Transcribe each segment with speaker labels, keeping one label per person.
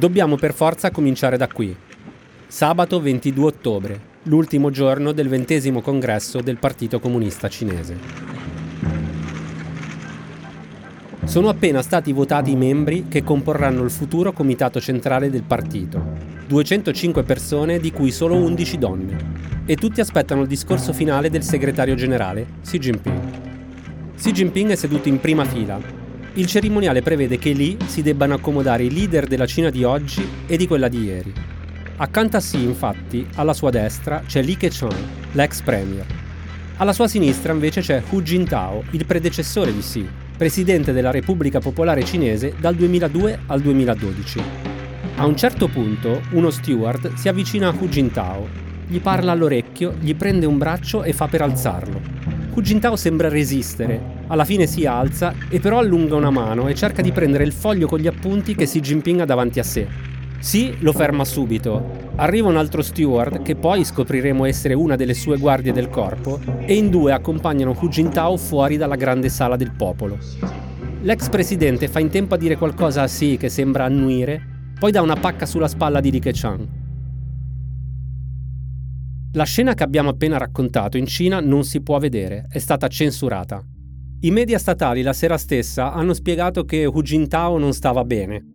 Speaker 1: Dobbiamo per forza cominciare da qui. Sabato 22 ottobre, l'ultimo giorno del ventesimo congresso del Partito Comunista Cinese. Sono appena stati votati i membri che comporranno il futuro comitato centrale del partito. 205 persone di cui solo 11 donne. E tutti aspettano il discorso finale del segretario generale, Xi Jinping. Xi Jinping è seduto in prima fila, il cerimoniale prevede che lì si debbano accomodare i leader della Cina di oggi e di quella di ieri. Accanto a Xi, infatti, alla sua destra c'è Li Keqiang, l'ex premier. Alla sua sinistra invece c'è Hu Jintao, il predecessore di Xi, presidente della Repubblica Popolare Cinese dal 2002 al 2012. A un certo punto, uno steward si avvicina a Hu Jintao, gli parla all'orecchio, gli prende un braccio e fa per alzarlo. Hu Jintao sembra resistere, alla fine si alza e però allunga una mano e cerca di prendere il foglio con gli appunti che Xi Jinping ha davanti a sé. Sì, lo ferma subito. Arriva un altro steward, che poi scopriremo essere una delle sue guardie del corpo, e in due accompagnano Hu Jintao fuori dalla grande sala del popolo. L'ex presidente fa in tempo a dire qualcosa a Xi che sembra annuire, poi dà una pacca sulla spalla di Li Keqiang. La scena che abbiamo appena raccontato in Cina non si può vedere, è stata censurata. I media statali la sera stessa hanno spiegato che Hu Jintao non stava bene.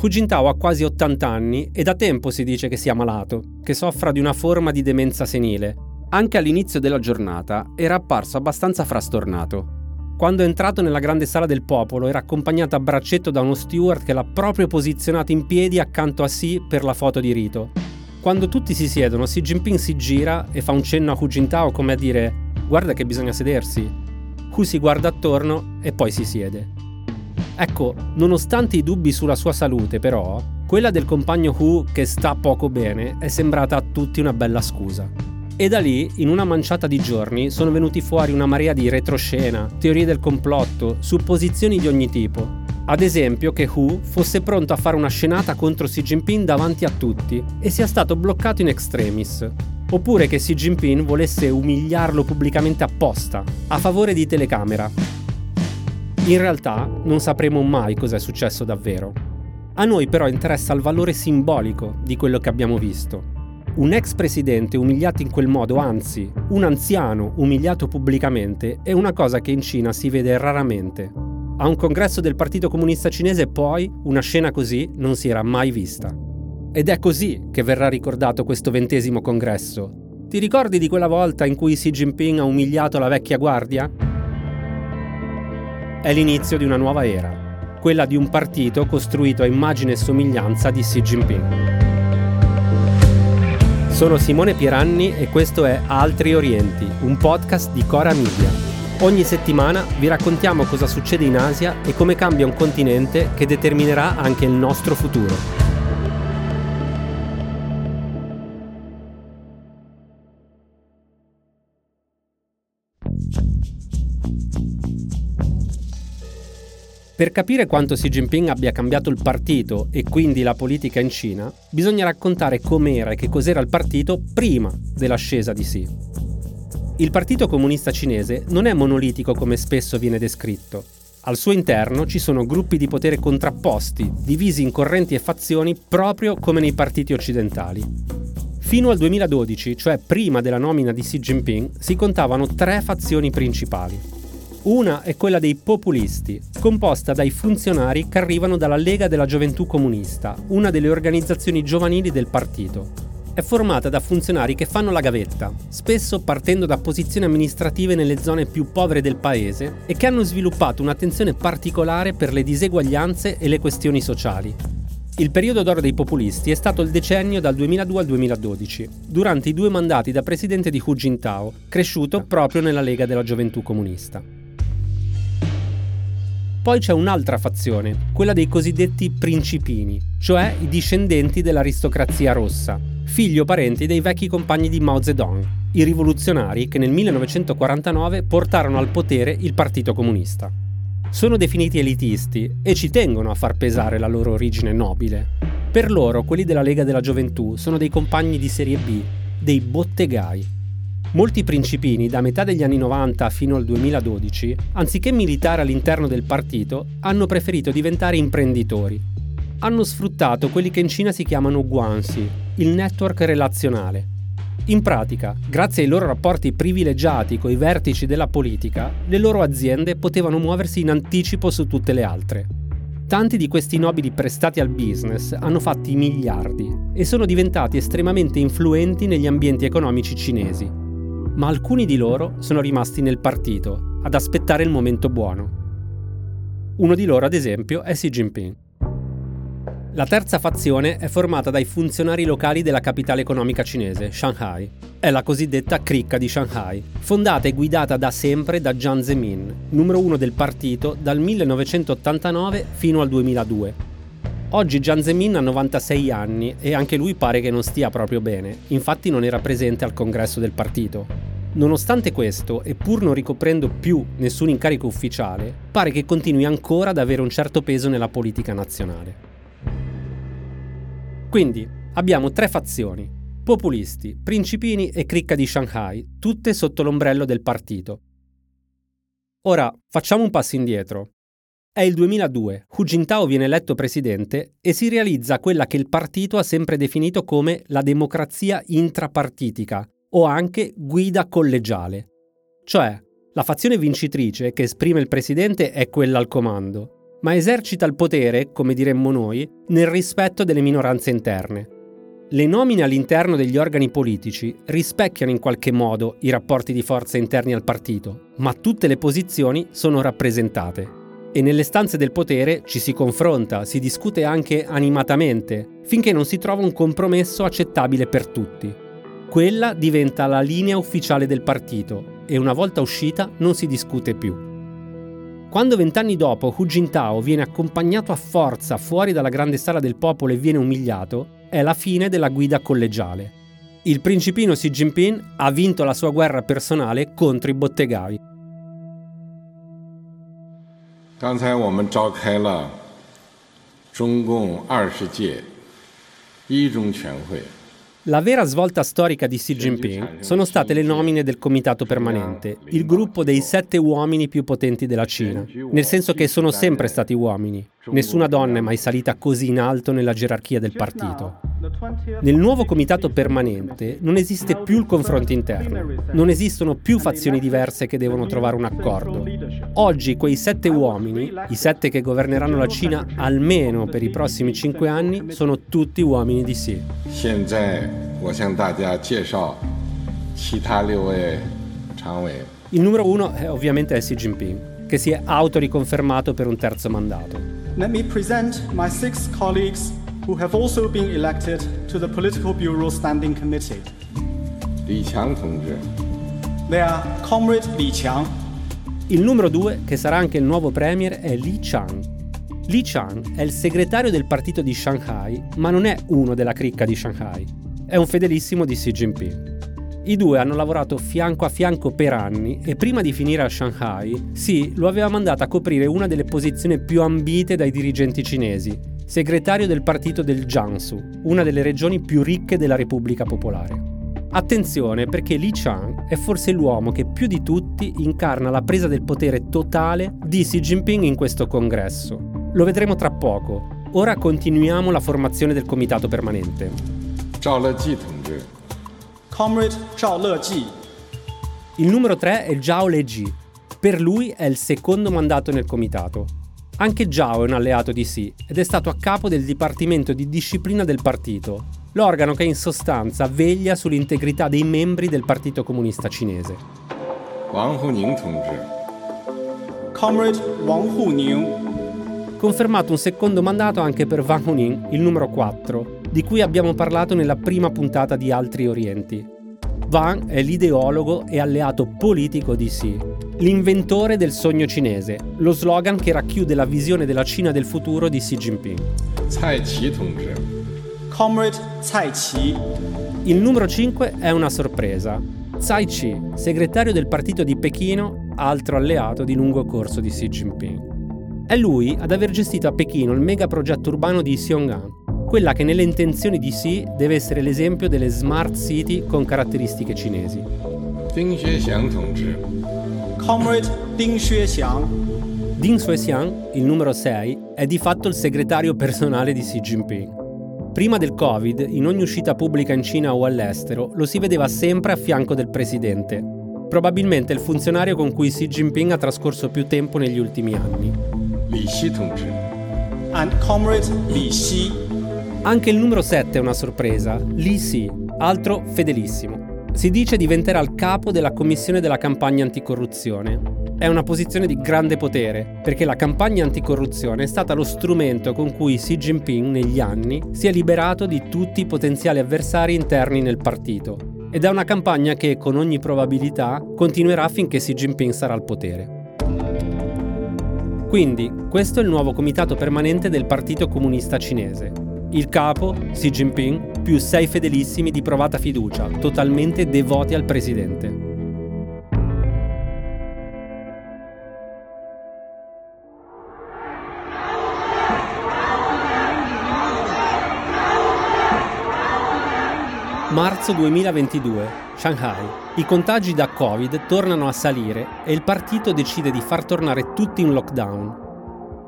Speaker 1: Hu Jintao ha quasi 80 anni e da tempo si dice che sia malato, che soffra di una forma di demenza senile. Anche all'inizio della giornata era apparso abbastanza frastornato. Quando è entrato nella grande sala del popolo era accompagnato a braccetto da uno steward che l'ha proprio posizionato in piedi accanto a Xi per la foto di rito. Quando tutti si siedono, Xi Jinping si gira e fa un cenno a Hu Jintao come a dire guarda che bisogna sedersi. Hu si guarda attorno e poi si siede. Ecco, nonostante i dubbi sulla sua salute, però, quella del compagno Hu che sta poco bene è sembrata a tutti una bella scusa. E da lì, in una manciata di giorni, sono venuti fuori una marea di retroscena, teorie del complotto, supposizioni di ogni tipo. Ad esempio che Hu fosse pronto a fare una scenata contro Xi Jinping davanti a tutti e sia stato bloccato in extremis, oppure che Xi Jinping volesse umiliarlo pubblicamente apposta, a favore di telecamera. In realtà non sapremo mai cosa è successo davvero. A noi però interessa il valore simbolico di quello che abbiamo visto. Un ex presidente umiliato in quel modo, anzi, un anziano umiliato pubblicamente, è una cosa che in Cina si vede raramente. A un congresso del Partito Comunista Cinese poi una scena così non si era mai vista. Ed è così che verrà ricordato questo ventesimo congresso. Ti ricordi di quella volta in cui Xi Jinping ha umiliato la vecchia guardia? È l'inizio di una nuova era, quella di un partito costruito a immagine e somiglianza di Xi Jinping. Sono Simone Pieranni e questo è Altri Orienti, un podcast di Cora Media. Ogni settimana vi raccontiamo cosa succede in Asia e come cambia un continente che determinerà anche il nostro futuro. Per capire quanto Xi Jinping abbia cambiato il partito e quindi la politica in Cina, bisogna raccontare com'era e che cos'era il partito prima dell'ascesa di Xi. Il Partito Comunista Cinese non è monolitico come spesso viene descritto. Al suo interno ci sono gruppi di potere contrapposti, divisi in correnti e fazioni proprio come nei partiti occidentali. Fino al 2012, cioè prima della nomina di Xi Jinping, si contavano tre fazioni principali. Una è quella dei populisti, composta dai funzionari che arrivano dalla Lega della Gioventù Comunista, una delle organizzazioni giovanili del partito. È formata da funzionari che fanno la gavetta, spesso partendo da posizioni amministrative nelle zone più povere del paese e che hanno sviluppato un'attenzione particolare per le diseguaglianze e le questioni sociali. Il periodo d'oro dei populisti è stato il decennio dal 2002 al 2012, durante i due mandati da presidente di Hu Jintao, cresciuto proprio nella Lega della Gioventù Comunista. Poi c'è un'altra fazione, quella dei cosiddetti principini, cioè i discendenti dell'aristocrazia rossa, figli o parenti dei vecchi compagni di Mao Zedong, i rivoluzionari che nel 1949 portarono al potere il Partito Comunista. Sono definiti elitisti e ci tengono a far pesare la loro origine nobile. Per loro, quelli della Lega della Gioventù sono dei compagni di serie B, dei bottegai, Molti principini, da metà degli anni 90 fino al 2012, anziché militare all'interno del partito, hanno preferito diventare imprenditori. hanno sfruttato quelli che in Cina si chiamano guanxi, il network relazionale. In pratica, grazie ai loro rapporti privilegiati con i vertici della politica, le loro aziende potevano muoversi in anticipo su tutte le altre. Tanti di questi nobili prestati al business hanno fatti miliardi e sono diventati estremamente influenti negli ambienti economici cinesi. Ma alcuni di loro sono rimasti nel partito, ad aspettare il momento buono. Uno di loro, ad esempio, è Xi Jinping. La terza fazione è formata dai funzionari locali della capitale economica cinese, Shanghai. È la cosiddetta cricca di Shanghai, fondata e guidata da sempre da Jiang Zemin, numero uno del partito dal 1989 fino al 2002. Oggi Jiang Zemin ha 96 anni e anche lui pare che non stia proprio bene, infatti non era presente al congresso del partito. Nonostante questo, e pur non ricoprendo più nessun incarico ufficiale, pare che continui ancora ad avere un certo peso nella politica nazionale. Quindi abbiamo tre fazioni, populisti, principini e cricca di Shanghai, tutte sotto l'ombrello del partito. Ora facciamo un passo indietro. È il 2002, Hu Jintao viene eletto presidente e si realizza quella che il partito ha sempre definito come la democrazia intrapartitica o anche guida collegiale. Cioè, la fazione vincitrice che esprime il presidente è quella al comando, ma esercita il potere, come diremmo noi, nel rispetto delle minoranze interne. Le nomine all'interno degli organi politici rispecchiano in qualche modo i rapporti di forza interni al partito, ma tutte le posizioni sono rappresentate. E nelle stanze del potere ci si confronta, si discute anche animatamente, finché non si trova un compromesso accettabile per tutti. Quella diventa la linea ufficiale del partito e una volta uscita non si discute più. Quando vent'anni dopo Hu Jintao viene accompagnato a forza fuori dalla grande sala del popolo e viene umiliato, è la fine della guida collegiale. Il principino Xi Jinping ha vinto la sua guerra personale contro i bottegai. 刚才我们召开了中共二十届一中全会。 La vera svolta storica di Xi Jinping sono state le nomine del Comitato Permanente, il gruppo dei sette uomini più potenti della Cina, nel senso che sono sempre stati uomini. Nessuna donna è mai salita così in alto nella gerarchia del partito. Nel nuovo comitato permanente non esiste più il confronto interno, non esistono più fazioni diverse che devono trovare un accordo. Oggi quei sette uomini, i sette che governeranno la Cina almeno per i prossimi cinque anni, sono tutti uomini di sì. Il numero uno è ovviamente Xi Jinping, che si è autoriconfermato per un terzo mandato. Let me present my six colleagues who have also been elected to the Political Bureau Standing Committee. Li Qiang They are Comrade Li Qiang. Il numero due, che sarà anche il nuovo premier, è Li Chang. Li Chang è il segretario del partito di Shanghai, ma non è uno della cricca di Shanghai. È un fedelissimo di Xi Jinping. I due hanno lavorato fianco a fianco per anni e prima di finire a Shanghai, Xi lo aveva mandato a coprire una delle posizioni più ambite dai dirigenti cinesi, segretario del partito del Jiangsu, una delle regioni più ricche della Repubblica Popolare. Attenzione perché Li Chang è forse l'uomo che più di tutti incarna la presa del potere totale di Xi Jinping in questo congresso. Lo vedremo tra poco. Ora continuiamo la formazione del comitato permanente. Zhao Leji Comrade Zhao Leji. Il numero 3 è Zhao Leji. Per lui è il secondo mandato nel comitato. Anche Zhao è un alleato di Xi ed è stato a capo del Dipartimento di Disciplina del partito, l'organo che in sostanza veglia sull'integrità dei membri del Partito Comunista Cinese. Wang Huning Comrade Wang Huning. Confermato un secondo mandato anche per Wang Huning, il numero 4, di cui abbiamo parlato nella prima puntata di Altri Orienti. Wang è l'ideologo e alleato politico di Xi, l'inventore del sogno cinese, lo slogan che racchiude la visione della Cina del futuro di Xi Jinping. Cai Qi Comrade Cai Qi. Il numero 5 è una sorpresa. Tsai Chi, segretario del partito di Pechino, altro alleato di lungo corso di Xi Jinping. È lui ad aver gestito a Pechino il mega progetto urbano di Xiong'an, quella che nelle intenzioni di Xi deve essere l'esempio delle smart city con caratteristiche cinesi. Ding Xuexiang Comrade Ding Xuexiang. Ding Xuexiang, il numero 6, è di fatto il segretario personale di Xi Jinping. Prima del Covid, in ogni uscita pubblica in Cina o all'estero, lo si vedeva sempre a fianco del presidente. Probabilmente il funzionario con cui Xi Jinping ha trascorso più tempo negli ultimi anni. Li Xi And comrade Li Xi. Anche il numero 7 è una sorpresa, Li Xi, altro fedelissimo. Si dice diventerà il capo della commissione della campagna anticorruzione è una posizione di grande potere, perché la campagna anticorruzione è stata lo strumento con cui Xi Jinping negli anni si è liberato di tutti i potenziali avversari interni nel partito. Ed è una campagna che, con ogni probabilità, continuerà finché Xi Jinping sarà al potere. Quindi, questo è il nuovo comitato permanente del Partito Comunista Cinese. Il capo, Xi Jinping, più sei fedelissimi di provata fiducia, totalmente devoti al presidente. Marzo 2022, Shanghai. I contagi da Covid tornano a salire e il partito decide di far tornare tutti in lockdown.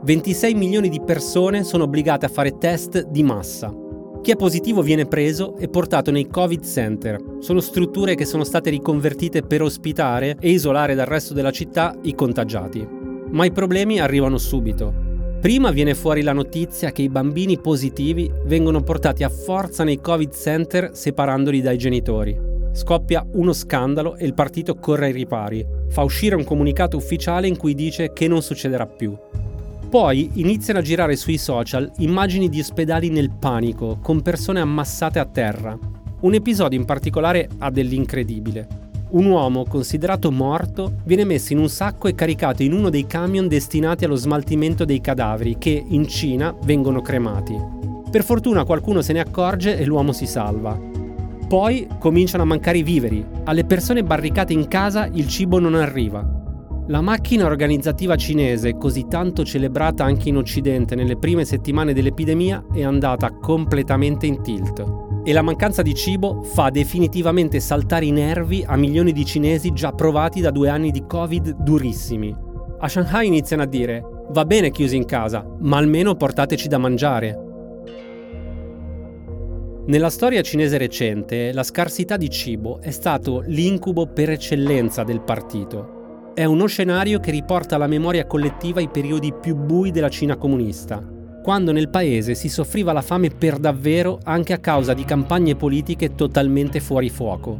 Speaker 1: 26 milioni di persone sono obbligate a fare test di massa. Chi è positivo viene preso e portato nei Covid Center. Sono strutture che sono state riconvertite per ospitare e isolare dal resto della città i contagiati. Ma i problemi arrivano subito. Prima viene fuori la notizia che i bambini positivi vengono portati a forza nei Covid center separandoli dai genitori. Scoppia uno scandalo e il partito corre ai ripari. Fa uscire un comunicato ufficiale in cui dice che non succederà più. Poi iniziano a girare sui social immagini di ospedali nel panico, con persone ammassate a terra. Un episodio in particolare ha dell'incredibile un uomo considerato morto viene messo in un sacco e caricato in uno dei camion destinati allo smaltimento dei cadaveri che in Cina vengono cremati. Per fortuna qualcuno se ne accorge e l'uomo si salva. Poi cominciano a mancare i viveri, alle persone barricate in casa il cibo non arriva. La macchina organizzativa cinese, così tanto celebrata anche in Occidente nelle prime settimane dell'epidemia, è andata completamente in tilt e la mancanza di cibo fa definitivamente saltare i nervi a milioni di cinesi già provati da due anni di Covid durissimi. A Shanghai iniziano a dire, va bene chiusi in casa, ma almeno portateci da mangiare. Nella storia cinese recente, la scarsità di cibo è stato l'incubo per eccellenza del partito. È uno scenario che riporta alla memoria collettiva i periodi più bui della Cina comunista, quando nel paese si soffriva la fame per davvero anche a causa di campagne politiche totalmente fuori fuoco.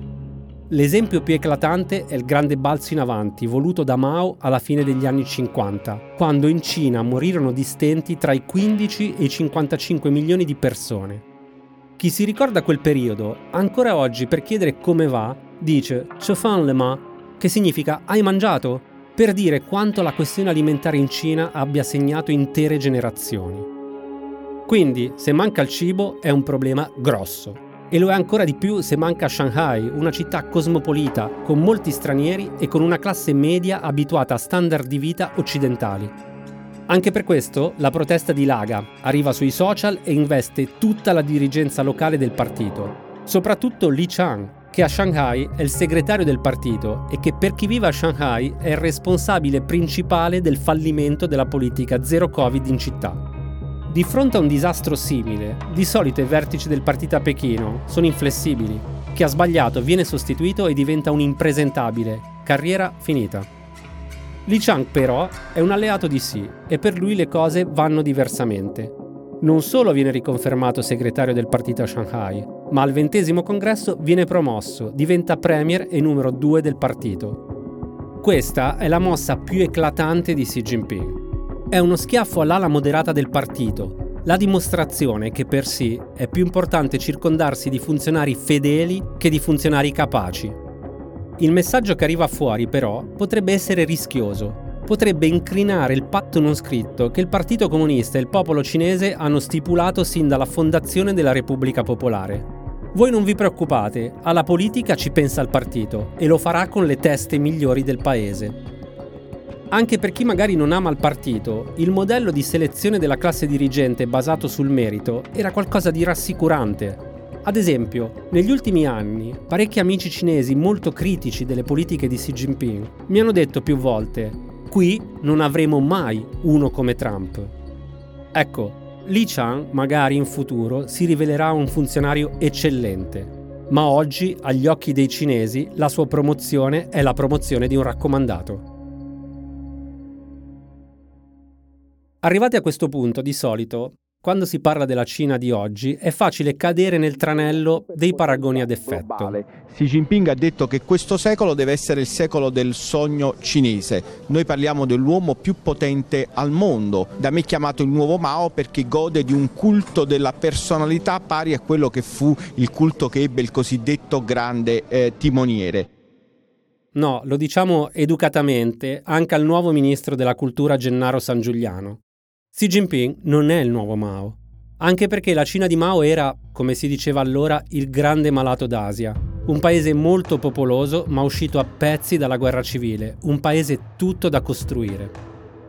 Speaker 1: L'esempio più eclatante è il grande balzo in avanti voluto da Mao alla fine degli anni 50, quando in Cina morirono di stenti tra i 15 e i 55 milioni di persone. Chi si ricorda quel periodo, ancora oggi per chiedere come va, dice Chofan le ma, che significa hai mangiato? per dire quanto la questione alimentare in Cina abbia segnato intere generazioni. Quindi, se manca il cibo è un problema grosso. E lo è ancora di più se manca Shanghai, una città cosmopolita, con molti stranieri e con una classe media abituata a standard di vita occidentali. Anche per questo la protesta di Laga arriva sui social e investe tutta la dirigenza locale del partito, soprattutto Li Chang, che a Shanghai è il segretario del partito e che per chi vive a Shanghai è il responsabile principale del fallimento della politica zero Covid in città. Di fronte a un disastro simile, di solito i vertici del partito a Pechino sono inflessibili. Chi ha sbagliato viene sostituito e diventa un impresentabile. Carriera finita. Li Chang però è un alleato di Xi e per lui le cose vanno diversamente. Non solo viene riconfermato segretario del partito a Shanghai, ma al ventesimo congresso viene promosso, diventa premier e numero due del partito. Questa è la mossa più eclatante di Xi Jinping. È uno schiaffo all'ala moderata del partito, la dimostrazione che per Xi è più importante circondarsi di funzionari fedeli che di funzionari capaci. Il messaggio che arriva fuori però potrebbe essere rischioso, potrebbe incrinare il patto non scritto che il Partito Comunista e il popolo cinese hanno stipulato sin dalla fondazione della Repubblica Popolare. Voi non vi preoccupate, alla politica ci pensa il partito e lo farà con le teste migliori del paese. Anche per chi magari non ama il partito, il modello di selezione della classe dirigente basato sul merito era qualcosa di rassicurante. Ad esempio, negli ultimi anni, parecchi amici cinesi molto critici delle politiche di Xi Jinping mi hanno detto più volte qui non avremo mai uno come Trump. Ecco, Li Chang magari in futuro si rivelerà un funzionario eccellente, ma oggi agli occhi dei cinesi la sua promozione è la promozione di un raccomandato. Arrivati a questo punto, di solito, quando si parla della Cina di oggi, è facile cadere nel tranello dei paragoni ad effetto.
Speaker 2: Xi Jinping ha detto che questo secolo deve essere il secolo del sogno cinese. Noi parliamo dell'uomo più potente al mondo, da me chiamato il nuovo Mao perché gode di un culto della personalità pari a quello che fu il culto che ebbe il cosiddetto grande eh, timoniere.
Speaker 1: No, lo diciamo educatamente anche al nuovo ministro della cultura Gennaro San Giuliano. Xi Jinping non è il nuovo Mao, anche perché la Cina di Mao era, come si diceva allora, il grande malato d'Asia, un paese molto popoloso ma uscito a pezzi dalla guerra civile, un paese tutto da costruire.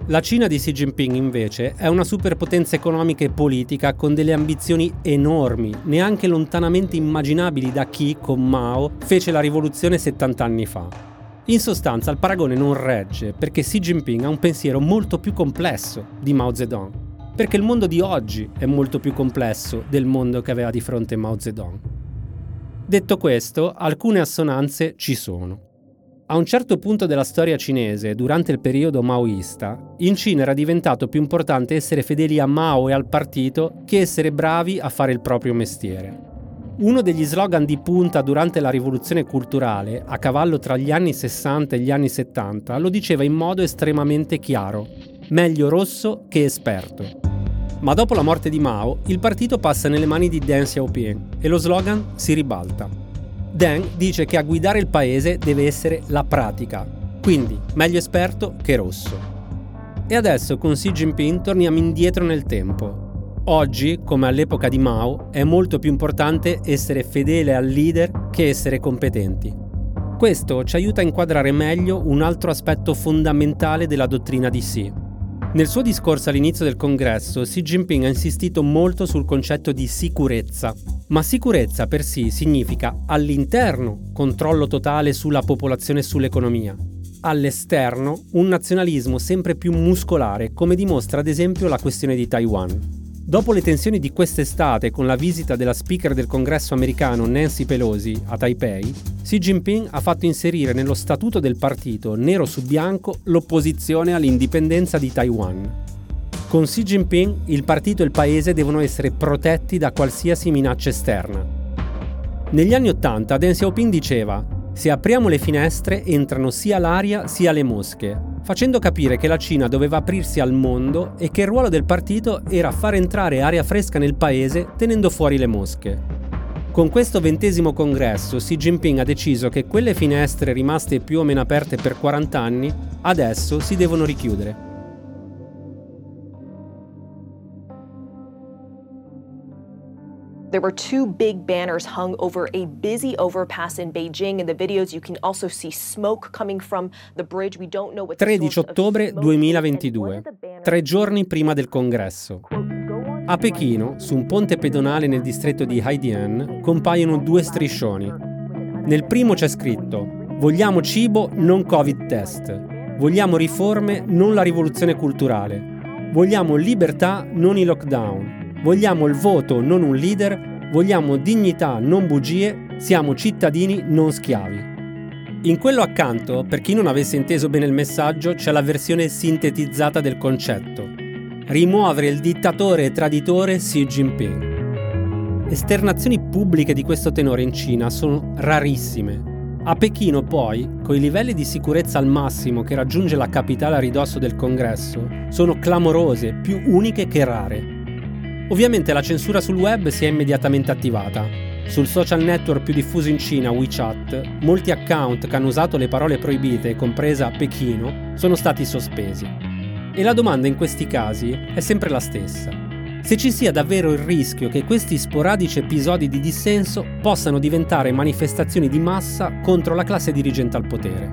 Speaker 1: La Cina di Xi Jinping invece è una superpotenza economica e politica con delle ambizioni enormi, neanche lontanamente immaginabili da chi, con Mao, fece la rivoluzione 70 anni fa. In sostanza il paragone non regge perché Xi Jinping ha un pensiero molto più complesso di Mao Zedong, perché il mondo di oggi è molto più complesso del mondo che aveva di fronte Mao Zedong. Detto questo, alcune assonanze ci sono. A un certo punto della storia cinese, durante il periodo maoista, in Cina era diventato più importante essere fedeli a Mao e al partito che essere bravi a fare il proprio mestiere. Uno degli slogan di punta durante la rivoluzione culturale, a cavallo tra gli anni 60 e gli anni 70, lo diceva in modo estremamente chiaro. Meglio rosso che esperto. Ma dopo la morte di Mao, il partito passa nelle mani di Deng Xiaoping e lo slogan si ribalta. Deng dice che a guidare il paese deve essere la pratica, quindi meglio esperto che rosso. E adesso con Xi Jinping torniamo indietro nel tempo Oggi, come all'epoca di Mao, è molto più importante essere fedele al leader che essere competenti. Questo ci aiuta a inquadrare meglio un altro aspetto fondamentale della dottrina di Xi. Nel suo discorso all'inizio del congresso, Xi Jinping ha insistito molto sul concetto di sicurezza, ma sicurezza per Xi significa all'interno controllo totale sulla popolazione e sull'economia, all'esterno un nazionalismo sempre più muscolare, come dimostra ad esempio la questione di Taiwan. Dopo le tensioni di quest'estate con la visita della speaker del congresso americano Nancy Pelosi a Taipei, Xi Jinping ha fatto inserire nello statuto del partito, nero su bianco, l'opposizione all'indipendenza di Taiwan. Con Xi Jinping il partito e il paese devono essere protetti da qualsiasi minaccia esterna. Negli anni Ottanta Deng Xiaoping diceva se apriamo le finestre entrano sia l'aria sia le mosche, facendo capire che la Cina doveva aprirsi al mondo e che il ruolo del partito era far entrare aria fresca nel paese tenendo fuori le mosche. Con questo ventesimo congresso Xi Jinping ha deciso che quelle finestre rimaste più o meno aperte per 40 anni adesso si devono richiudere.
Speaker 3: There were two big banners hung over a busy overpass in Beijing. In the videos, you can also see smoke coming from the bridge. We don't know what
Speaker 1: 13 ottobre 2022, tre giorni prima del congresso. A Pechino, su un ponte pedonale nel distretto di Haidian, compaiono due striscioni. Nel primo c'è scritto: Vogliamo cibo, non Covid test. Vogliamo riforme, non la rivoluzione culturale. Vogliamo libertà, non i lockdown. Vogliamo il voto, non un leader. Vogliamo dignità, non bugie. Siamo cittadini, non schiavi. In quello accanto, per chi non avesse inteso bene il messaggio, c'è la versione sintetizzata del concetto. Rimuovere il dittatore e traditore Xi Jinping. Esternazioni pubbliche di questo tenore in Cina sono rarissime. A Pechino poi, con i livelli di sicurezza al massimo che raggiunge la capitale a ridosso del congresso, sono clamorose, più uniche che rare. Ovviamente la censura sul web si è immediatamente attivata. Sul social network più diffuso in Cina, WeChat, molti account che hanno usato le parole proibite, compresa Pechino, sono stati sospesi. E la domanda in questi casi è sempre la stessa. Se ci sia davvero il rischio che questi sporadici episodi di dissenso possano diventare manifestazioni di massa contro la classe dirigente al potere.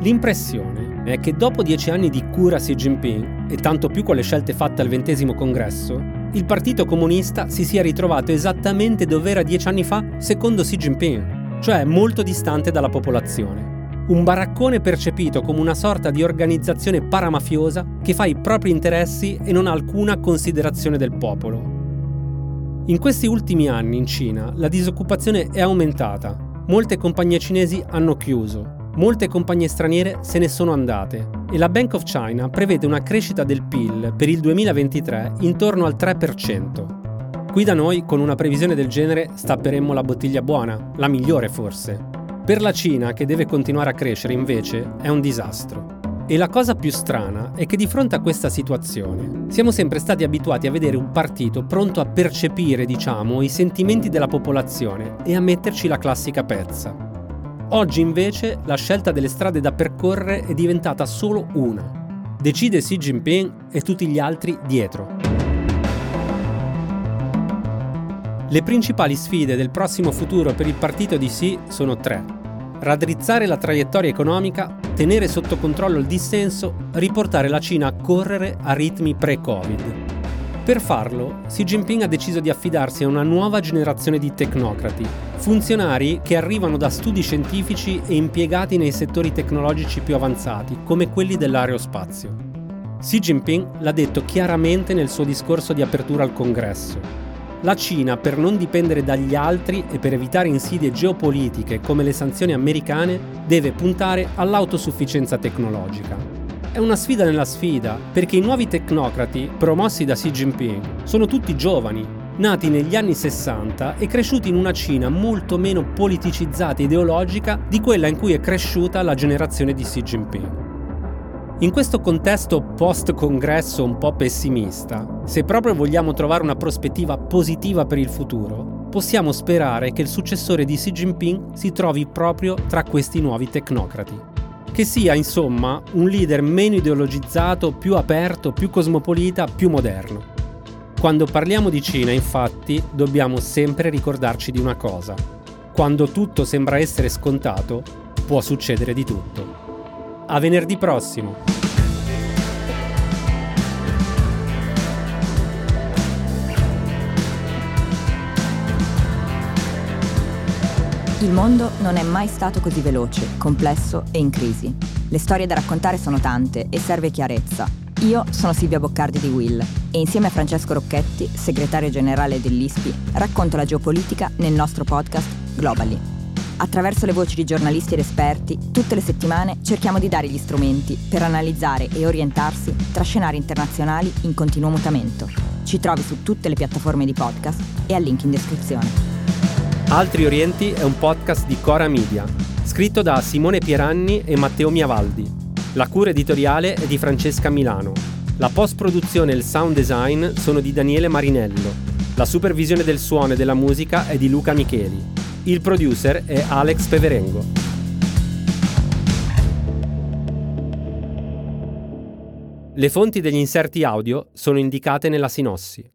Speaker 1: L'impressione è che dopo dieci anni di cura Xi Jinping, e tanto più con le scelte fatte al ventesimo congresso, il Partito Comunista si sia ritrovato esattamente dove era dieci anni fa secondo Xi Jinping, cioè molto distante dalla popolazione. Un baraccone percepito come una sorta di organizzazione paramafiosa che fa i propri interessi e non ha alcuna considerazione del popolo. In questi ultimi anni in Cina la disoccupazione è aumentata, molte compagnie cinesi hanno chiuso, molte compagnie straniere se ne sono andate e la Bank of China prevede una crescita del PIL per il 2023 intorno al 3%. Qui da noi con una previsione del genere stapperemmo la bottiglia buona, la migliore forse. Per la Cina, che deve continuare a crescere invece, è un disastro. E la cosa più strana è che di fronte a questa situazione siamo sempre stati abituati a vedere un partito pronto a percepire, diciamo, i sentimenti della popolazione e a metterci la classica pezza. Oggi invece la scelta delle strade da percorrere è diventata solo una. Decide Xi Jinping e tutti gli altri dietro. Le principali sfide del prossimo futuro per il partito di Xi sono tre raddrizzare la traiettoria economica, tenere sotto controllo il dissenso, riportare la Cina a correre a ritmi pre-Covid. Per farlo, Xi Jinping ha deciso di affidarsi a una nuova generazione di tecnocrati, funzionari che arrivano da studi scientifici e impiegati nei settori tecnologici più avanzati, come quelli dell'aerospazio. Xi Jinping l'ha detto chiaramente nel suo discorso di apertura al congresso. La Cina, per non dipendere dagli altri e per evitare insidie geopolitiche come le sanzioni americane, deve puntare all'autosufficienza tecnologica. È una sfida nella sfida, perché i nuovi tecnocrati, promossi da Xi Jinping, sono tutti giovani, nati negli anni 60 e cresciuti in una Cina molto meno politicizzata e ideologica di quella in cui è cresciuta la generazione di Xi Jinping. In questo contesto post-congresso un po' pessimista, se proprio vogliamo trovare una prospettiva positiva per il futuro, possiamo sperare che il successore di Xi Jinping si trovi proprio tra questi nuovi tecnocrati. Che sia, insomma, un leader meno ideologizzato, più aperto, più cosmopolita, più moderno. Quando parliamo di Cina, infatti, dobbiamo sempre ricordarci di una cosa. Quando tutto sembra essere scontato, può succedere di tutto. A venerdì prossimo!
Speaker 4: Il mondo non è mai stato così veloce, complesso e in crisi. Le storie da raccontare sono tante e serve chiarezza. Io sono Silvia Boccardi di Will e insieme a Francesco Rocchetti, segretario generale dell'ISPI, racconto la geopolitica nel nostro podcast Globally. Attraverso le voci di giornalisti ed esperti, tutte le settimane cerchiamo di dare gli strumenti per analizzare e orientarsi tra scenari internazionali in continuo mutamento. Ci trovi su tutte le piattaforme di podcast e al link in descrizione.
Speaker 1: Altri Orienti è un podcast di Cora Media, scritto da Simone Pieranni e Matteo Miavaldi. La cura editoriale è di Francesca Milano. La post-produzione e il sound design sono di Daniele Marinello. La supervisione del suono e della musica è di Luca Micheli. Il producer è Alex Peverengo. Le fonti degli inserti audio sono indicate nella sinossi.